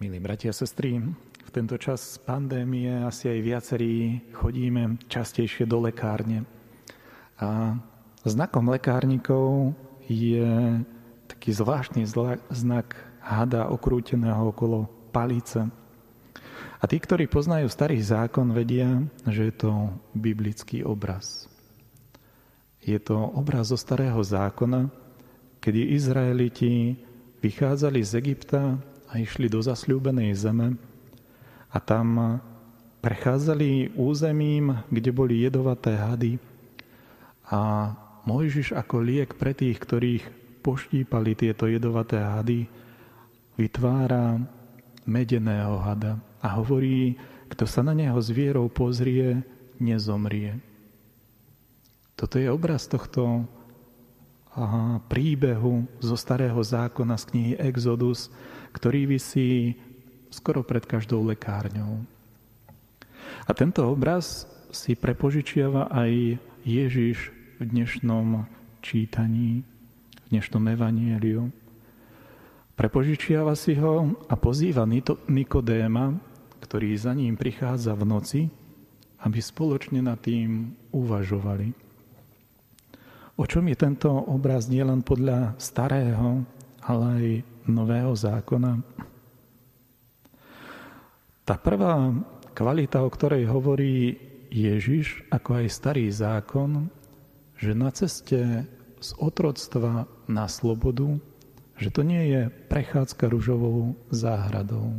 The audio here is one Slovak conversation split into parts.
Milí bratia a sestry, v tento čas pandémie asi aj viacerí chodíme častejšie do lekárne. A znakom lekárnikov je taký zvláštny znak hada okrúteného okolo palice. A tí, ktorí poznajú starý zákon, vedia, že je to biblický obraz. Je to obraz zo starého zákona, kedy Izraeliti vychádzali z Egypta a išli do zasľúbenej zeme a tam prechádzali územím, kde boli jedovaté hady a Mojžiš ako liek pre tých, ktorých poštípali tieto jedovaté hady, vytvára medeného hada a hovorí, kto sa na neho zvierou pozrie, nezomrie. Toto je obraz tohto príbehu zo starého zákona z knihy Exodus, ktorý vysí skoro pred každou lekárňou. A tento obraz si prepožičiava aj Ježiš v dnešnom čítaní, v dnešnom evanieliu. Prepožičiava si ho a pozýva Nikodéma, ktorý za ním prichádza v noci, aby spoločne nad tým uvažovali. O čom je tento obraz nielen podľa starého, ale aj nového zákona? Tá prvá kvalita, o ktorej hovorí Ježiš, ako aj starý zákon, že na ceste z otroctva na slobodu, že to nie je prechádzka ružovou záhradou.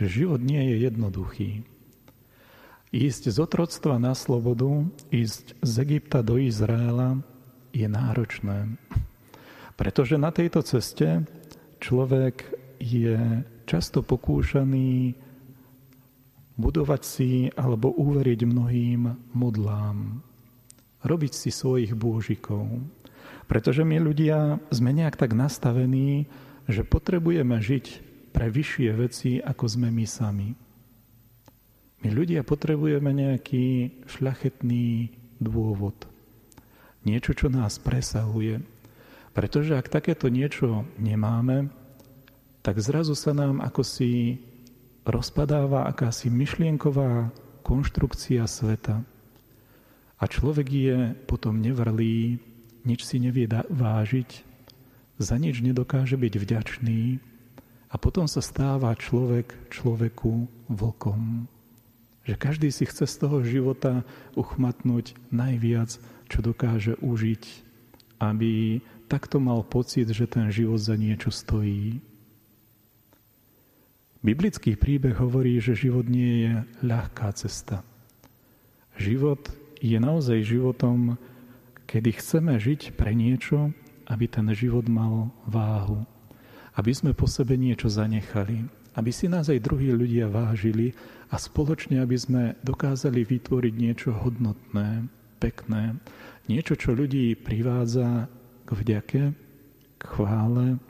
Že život nie je jednoduchý. Ísť z otroctva na slobodu, ísť z Egypta do Izraela je náročné. Pretože na tejto ceste človek je často pokúšaný budovať si alebo uveriť mnohým modlám, robiť si svojich bôžikov. Pretože my ľudia sme nejak tak nastavení, že potrebujeme žiť pre vyššie veci, ako sme my sami. My ľudia potrebujeme nejaký šľachetný dôvod. Niečo, čo nás presahuje. Pretože ak takéto niečo nemáme, tak zrazu sa nám ako si rozpadáva akási myšlienková konštrukcia sveta. A človek je potom nevrlý, nič si nevie vážiť, za nič nedokáže byť vďačný a potom sa stáva človek človeku vlkom že každý si chce z toho života uchmatnúť najviac, čo dokáže užiť, aby takto mal pocit, že ten život za niečo stojí. Biblický príbeh hovorí, že život nie je ľahká cesta. Život je naozaj životom, kedy chceme žiť pre niečo, aby ten život mal váhu. Aby sme po sebe niečo zanechali. Aby si nás aj druhí ľudia vážili a spoločne, aby sme dokázali vytvoriť niečo hodnotné, pekné, niečo, čo ľudí privádza k vďake, k chvále,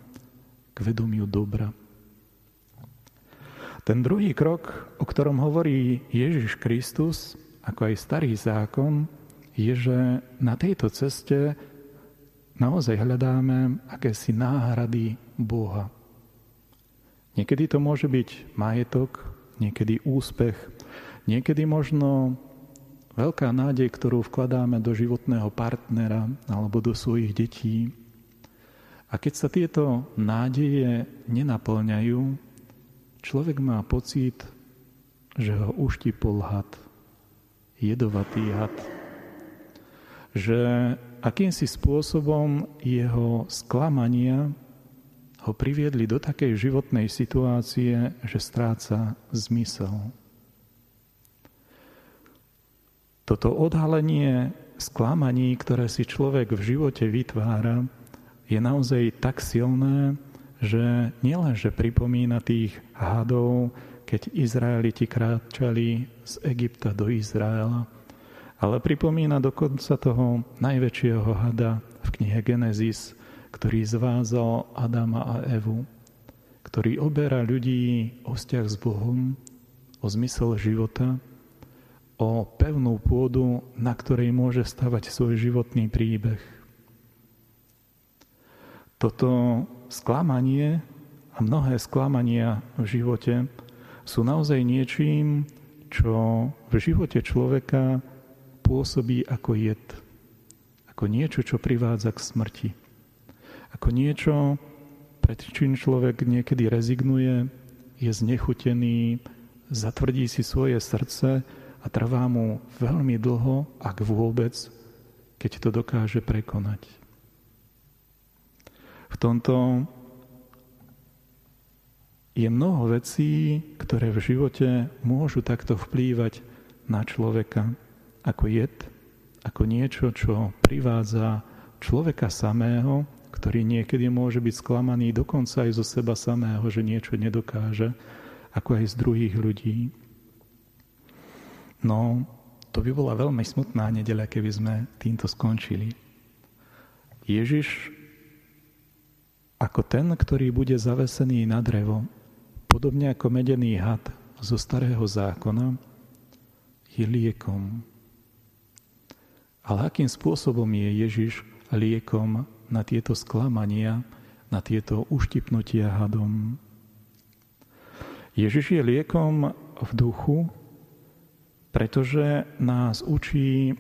k vedomiu dobra. Ten druhý krok, o ktorom hovorí Ježiš Kristus, ako aj starý zákon, je, že na tejto ceste naozaj hľadáme akési náhrady Boha. Niekedy to môže byť majetok, niekedy úspech, niekedy možno veľká nádej, ktorú vkladáme do životného partnera alebo do svojich detí. A keď sa tieto nádeje nenaplňajú, človek má pocit, že ho uštipol had, jedovatý had. Že akýmsi spôsobom jeho sklamania ho priviedli do takej životnej situácie, že stráca zmysel. Toto odhalenie sklamaní, ktoré si človek v živote vytvára, je naozaj tak silné, že nielenže pripomína tých hadov, keď Izraeliti kráčali z Egypta do Izraela, ale pripomína dokonca toho najväčšieho hada v knihe Genesis, ktorý zvázal Adama a Evu, ktorý oberá ľudí o vzťah s Bohom, o zmysel života, o pevnú pôdu, na ktorej môže stavať svoj životný príbeh. Toto sklamanie a mnohé sklamania v živote sú naozaj niečím, čo v živote človeka pôsobí ako jed. Ako niečo, čo privádza k smrti. Ako niečo, pred čím človek niekedy rezignuje, je znechutený, zatvrdí si svoje srdce a trvá mu veľmi dlho, ak vôbec, keď to dokáže prekonať. V tomto je mnoho vecí, ktoré v živote môžu takto vplývať na človeka ako jed, ako niečo, čo privádza človeka samého, ktorý niekedy môže byť sklamaný dokonca aj zo seba samého, že niečo nedokáže, ako aj z druhých ľudí. No, to by bola veľmi smutná nedeľa, keby sme týmto skončili. Ježiš ako ten, ktorý bude zavesený na drevo, podobne ako medený had zo starého zákona, je liekom. Ale akým spôsobom je Ježiš liekom na tieto sklamania, na tieto uštipnutia hadom? Ježiš je liekom v duchu, pretože nás učí,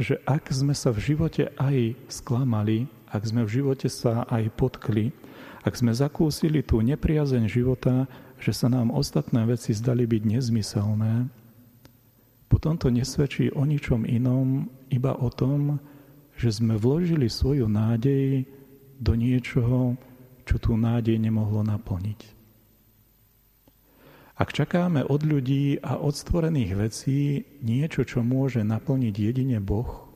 že ak sme sa v živote aj sklamali, ak sme v živote sa aj potkli, ak sme zakúsili tú nepriazeň života, že sa nám ostatné veci zdali byť nezmyselné, potom to nesvedčí o ničom inom, iba o tom, že sme vložili svoju nádej do niečoho, čo tú nádej nemohlo naplniť. Ak čakáme od ľudí a od stvorených vecí niečo, čo môže naplniť jedine Boh,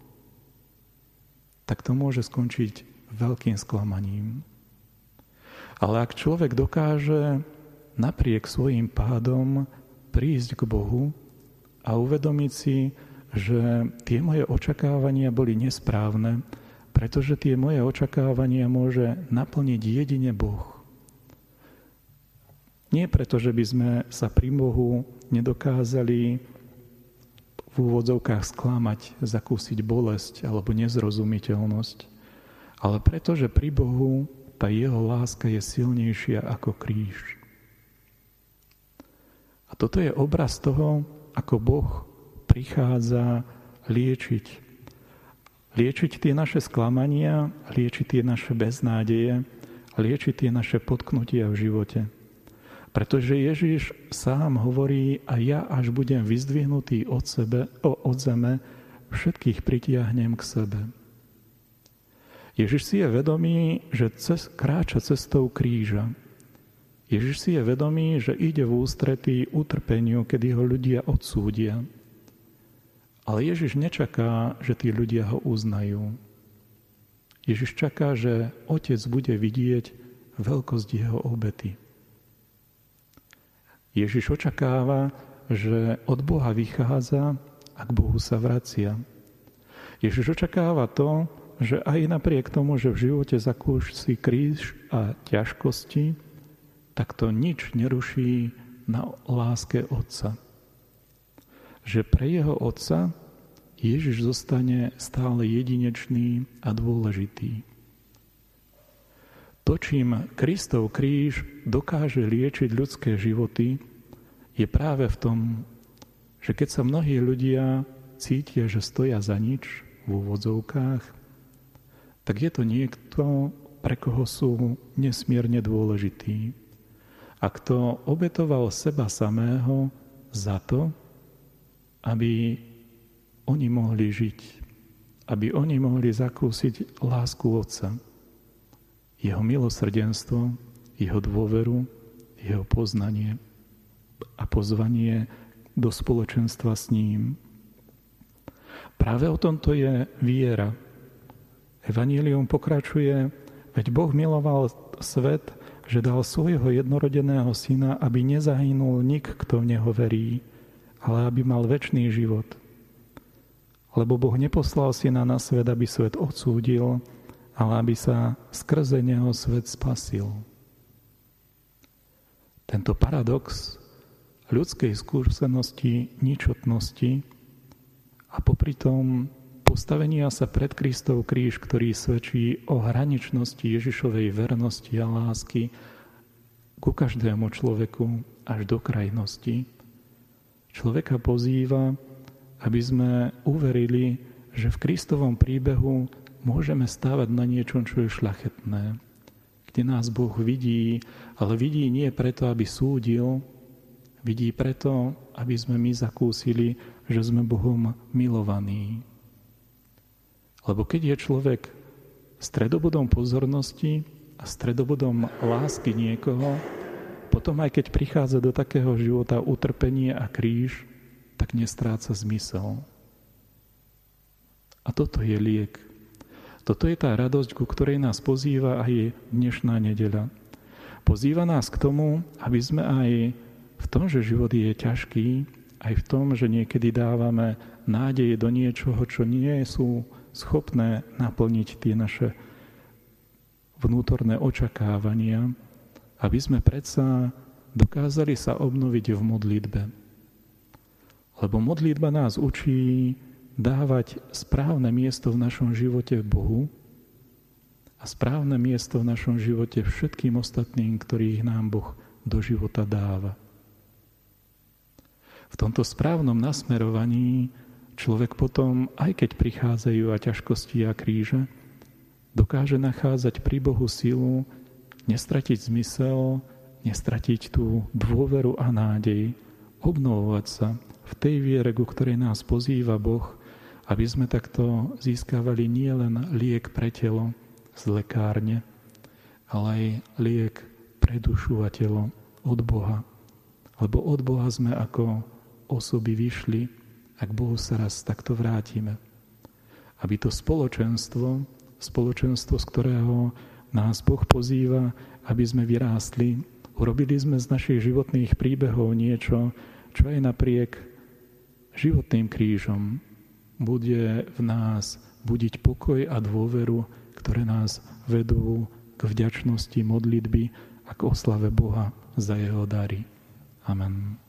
tak to môže skončiť veľkým sklamaním. Ale ak človek dokáže napriek svojim pádom prísť k Bohu a uvedomiť si, že tie moje očakávania boli nesprávne, pretože tie moje očakávania môže naplniť jedine Boh. Nie preto, že by sme sa pri Bohu nedokázali v úvodzovkách sklamať, zakúsiť bolesť alebo nezrozumiteľnosť, ale preto, že pri Bohu tá jeho láska je silnejšia ako kríž. A toto je obraz toho, ako Boh prichádza liečiť. Liečiť tie naše sklamania, liečiť tie naše beznádeje, liečiť tie naše potknutia v živote. Pretože Ježiš sám hovorí, a ja až budem vyzdvihnutý od, sebe, od zeme, všetkých pritiahnem k sebe. Ježiš si je vedomý, že cez, kráča cestou kríža. Ježiš si je vedomý, že ide v ústretí utrpeniu, kedy ho ľudia odsúdia. Ale Ježiš nečaká, že tí ľudia ho uznajú. Ježiš čaká, že Otec bude vidieť veľkosť jeho obety. Ježiš očakáva, že od Boha vychádza a k Bohu sa vracia. Ježiš očakáva to, že aj napriek tomu, že v živote zakúši kríž a ťažkosti, tak to nič neruší na láske Otca. Že pre jeho Otca Ježiš zostane stále jedinečný a dôležitý. To, čím Kristov kríž dokáže liečiť ľudské životy, je práve v tom, že keď sa mnohí ľudia cítia, že stoja za nič v úvodzovkách, tak je to niekto, pre koho sú nesmierne dôležitý. A kto obetoval seba samého za to, aby oni mohli žiť, aby oni mohli zakúsiť lásku Otca, jeho milosrdenstvo, jeho dôveru, jeho poznanie a pozvanie do spoločenstva s ním. Práve o tomto je viera, Evangelium pokračuje, veď Boh miloval svet, že dal svojho jednorodeného syna, aby nezahynul nik, kto v neho verí, ale aby mal väčší život. Lebo Boh neposlal syna na svet, aby svet odsúdil, ale aby sa skrze neho svet spasil. Tento paradox ľudskej skúsenosti ničotnosti a popri tom postavenia sa pred Kristov kríž, ktorý svedčí o hraničnosti Ježišovej vernosti a lásky, ku každému človeku až do krajnosti. Človeka pozýva, aby sme uverili, že v Kristovom príbehu môžeme stávať na niečom, čo je šlachetné, kde nás Boh vidí, ale vidí nie preto, aby súdil, vidí preto, aby sme my zakúsili, že sme Bohom milovaní. Lebo keď je človek stredobodom pozornosti a stredobodom lásky niekoho, potom aj keď prichádza do takého života utrpenie a kríž, tak nestráca zmysel. A toto je liek. Toto je tá radosť, ku ktorej nás pozýva aj dnešná nedeľa. Pozýva nás k tomu, aby sme aj v tom, že život je ťažký, aj v tom, že niekedy dávame nádeje do niečoho, čo nie sú schopné naplniť tie naše vnútorné očakávania, aby sme predsa dokázali sa obnoviť v modlitbe. Lebo modlitba nás učí dávať správne miesto v našom živote Bohu a správne miesto v našom živote všetkým ostatným, ktorých nám Boh do života dáva. V tomto správnom nasmerovaní človek potom, aj keď prichádzajú a ťažkosti a kríže, dokáže nachádzať pri Bohu silu, nestratiť zmysel, nestratiť tú dôveru a nádej, obnovovať sa v tej viere, ku ktorej nás pozýva Boh, aby sme takto získavali nielen liek pre telo z lekárne, ale aj liek pre dušu a telo od Boha. Lebo od Boha sme ako osoby vyšli, ak Bohu sa raz takto vrátime. Aby to spoločenstvo, spoločenstvo, z ktorého nás Boh pozýva, aby sme vyrástli, urobili sme z našich životných príbehov niečo, čo aj napriek životným krížom bude v nás budiť pokoj a dôveru, ktoré nás vedú k vďačnosti modlitby a k oslave Boha za jeho dary. Amen.